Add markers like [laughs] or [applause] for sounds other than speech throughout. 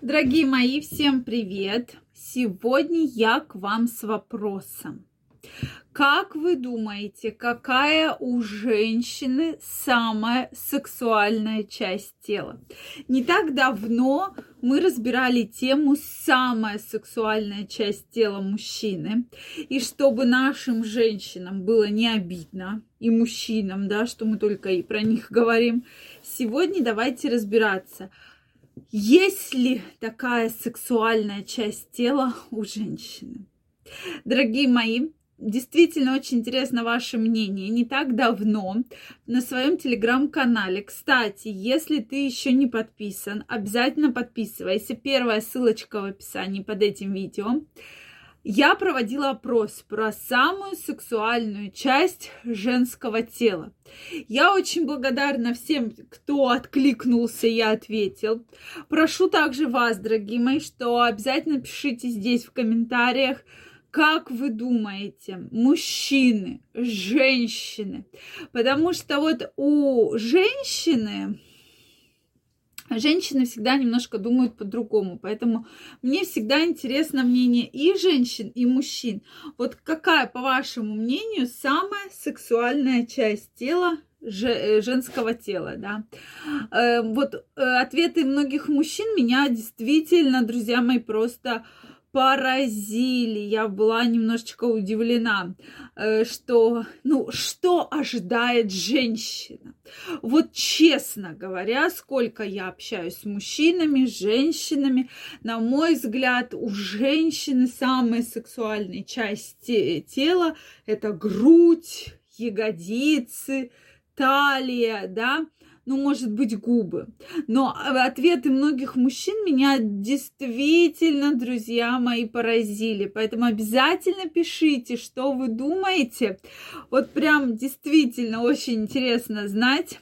Дорогие мои, всем привет! Сегодня я к вам с вопросом. Как вы думаете, какая у женщины самая сексуальная часть тела? Не так давно мы разбирали тему «Самая сексуальная часть тела мужчины». И чтобы нашим женщинам было не обидно, и мужчинам, да, что мы только и про них говорим, сегодня давайте разбираться – есть ли такая сексуальная часть тела у женщины? Дорогие мои, Действительно очень интересно ваше мнение. Не так давно на своем телеграм-канале. Кстати, если ты еще не подписан, обязательно подписывайся. Первая ссылочка в описании под этим видео я проводила опрос про самую сексуальную часть женского тела. Я очень благодарна всем, кто откликнулся и ответил. Прошу также вас, дорогие мои, что обязательно пишите здесь в комментариях, как вы думаете, мужчины, женщины? Потому что вот у женщины женщины всегда немножко думают по-другому. Поэтому мне всегда интересно мнение и женщин, и мужчин. Вот какая, по вашему мнению, самая сексуальная часть тела э, женского тела, да. Э, вот э, ответы многих мужчин меня действительно, друзья мои, просто поразили. Я была немножечко удивлена, э, что, ну, что ожидает женщина. Вот честно говоря, сколько я общаюсь с мужчинами, с женщинами, на мой взгляд, у женщины самая сексуальная часть тела – это грудь, ягодицы, талия, да, ну, может быть, губы. Но ответы многих мужчин меня действительно, друзья мои, поразили. Поэтому обязательно пишите, что вы думаете. Вот прям действительно очень интересно знать.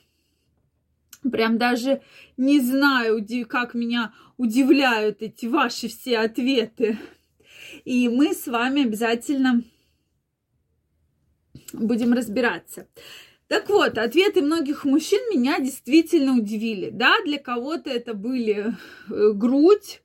Прям даже не знаю, как меня удивляют эти ваши все ответы. И мы с вами обязательно будем разбираться. Так вот, ответы многих мужчин меня действительно удивили. Да, для кого-то это были э, грудь,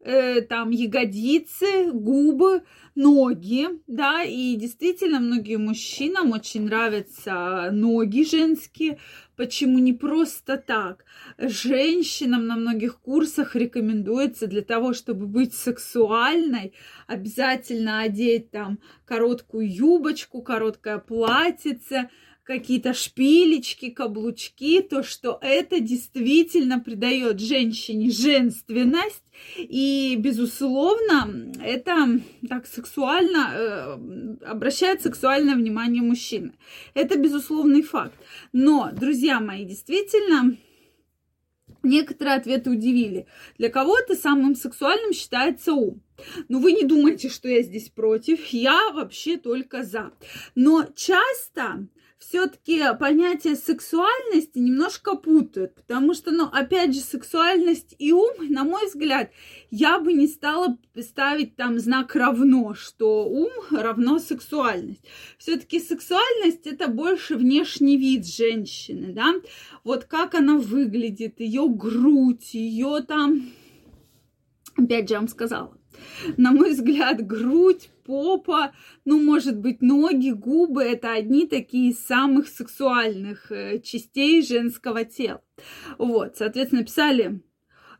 э, там ягодицы, губы, ноги, да, и действительно многим мужчинам очень нравятся ноги женские. Почему не просто так? Женщинам на многих курсах рекомендуется для того, чтобы быть сексуальной, обязательно одеть там короткую юбочку, короткое платьице, какие-то шпилечки, каблучки, то, что это действительно придает женщине женственность. И, безусловно, это так сексуально, э, обращает сексуальное внимание мужчины. Это безусловный факт. Но, друзья мои, действительно, Некоторые ответы удивили. Для кого-то самым сексуальным считается ум. Но вы не думайте, что я здесь против. Я вообще только за. Но часто все-таки понятие сексуальности немножко путают, потому что, ну, опять же, сексуальность и ум, [laughs] на мой взгляд, я бы не стала ставить там знак равно, что ум равно сексуальность. Все-таки сексуальность это больше внешний вид женщины, да, вот как она выглядит, ее грудь, ее там, опять же, я вам сказала, на мой взгляд, грудь, попа, ну, может быть, ноги, губы – это одни такие из самых сексуальных э, частей женского тела. Вот, соответственно, писали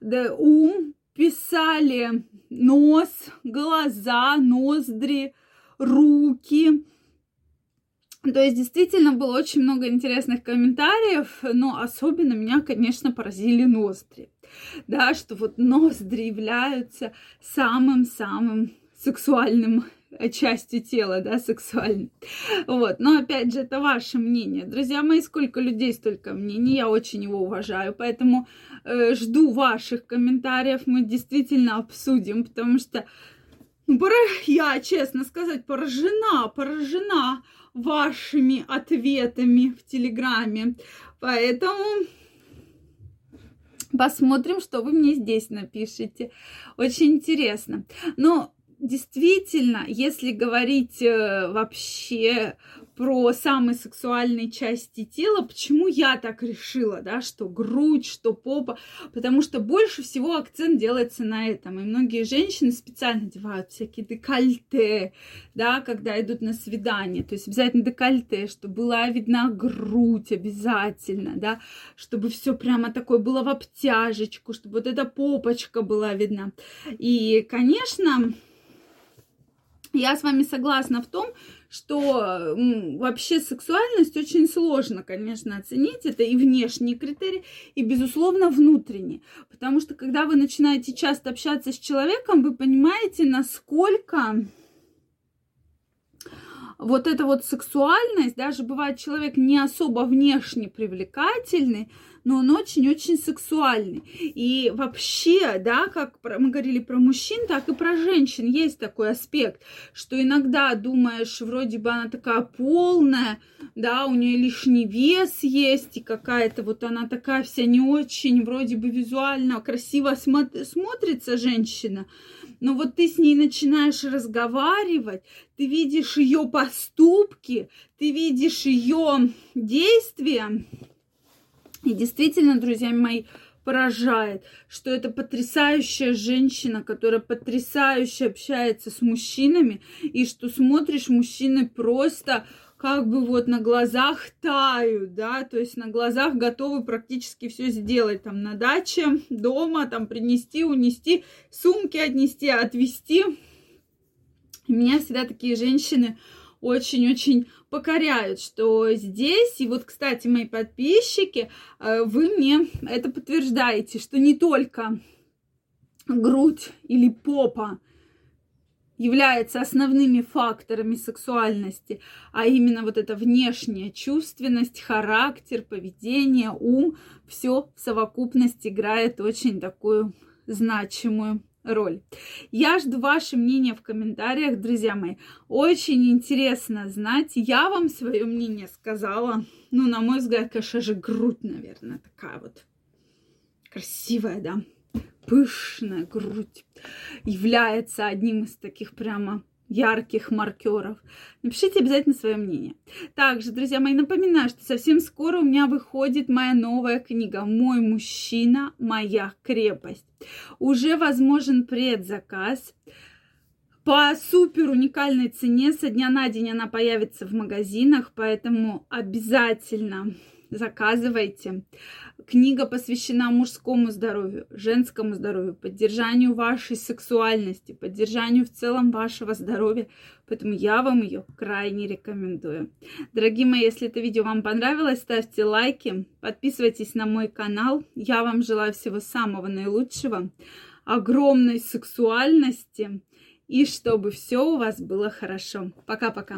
да, ум, писали нос, глаза, ноздри, руки. То есть действительно было очень много интересных комментариев, но особенно меня, конечно, поразили ноздри. Да, что вот ноздри являются самым-самым сексуальным частью тела, да, сексуальным. Вот, но опять же, это ваше мнение. Друзья мои, сколько людей, столько мнений, я очень его уважаю, поэтому э, жду ваших комментариев, мы действительно обсудим, потому что, ну, пора, я, честно сказать, поражена, поражена вашими ответами в Телеграме, поэтому... Посмотрим, что вы мне здесь напишите. Очень интересно. Но действительно, если говорить э, вообще про самые сексуальные части тела. Почему я так решила, да, что грудь, что попа? Потому что больше всего акцент делается на этом. И многие женщины специально одевают всякие декольте, да, когда идут на свидание. То есть обязательно декольте, чтобы была видна грудь обязательно, да, чтобы все прямо такое было в обтяжечку, чтобы вот эта попочка была видна. И, конечно, я с вами согласна в том, что вообще сексуальность очень сложно, конечно, оценить. Это и внешние критерии, и, безусловно, внутренние. Потому что, когда вы начинаете часто общаться с человеком, вы понимаете, насколько вот эта вот сексуальность, даже бывает человек не особо внешне привлекательный, но он очень-очень сексуальный. И вообще, да, как мы говорили про мужчин, так и про женщин есть такой аспект, что иногда думаешь, вроде бы она такая полная, да, у нее лишний вес есть, и какая-то вот она такая вся не очень, вроде бы визуально красиво смотрится женщина, но вот ты с ней начинаешь разговаривать, ты видишь ее поступки, ты видишь ее действия, и действительно, друзья мои, поражает, что это потрясающая женщина, которая потрясающе общается с мужчинами, и что смотришь, мужчины просто как бы вот на глазах тают, да, то есть на глазах готовы практически все сделать, там на даче, дома, там принести, унести, сумки отнести, отвезти. И меня всегда такие женщины очень-очень покоряют, что здесь, и вот, кстати, мои подписчики, э, вы мне это подтверждаете, что не только грудь или попа являются основными факторами сексуальности, а именно вот эта внешняя чувственность, характер, поведение, ум, все в совокупности играет очень такую значимую роль. Я жду ваше мнение в комментариях, друзья мои. Очень интересно знать. Я вам свое мнение сказала. Ну, на мой взгляд, конечно же, грудь, наверное, такая вот красивая, да. Пышная грудь является одним из таких прямо ярких маркеров. Напишите обязательно свое мнение. Также, друзья мои, напоминаю, что совсем скоро у меня выходит моя новая книга «Мой мужчина, моя крепость». Уже возможен предзаказ. По супер уникальной цене со дня на день она появится в магазинах, поэтому обязательно заказывайте. Книга посвящена мужскому здоровью, женскому здоровью, поддержанию вашей сексуальности, поддержанию в целом вашего здоровья. Поэтому я вам ее крайне рекомендую. Дорогие мои, если это видео вам понравилось, ставьте лайки, подписывайтесь на мой канал. Я вам желаю всего самого наилучшего, огромной сексуальности и чтобы все у вас было хорошо. Пока-пока.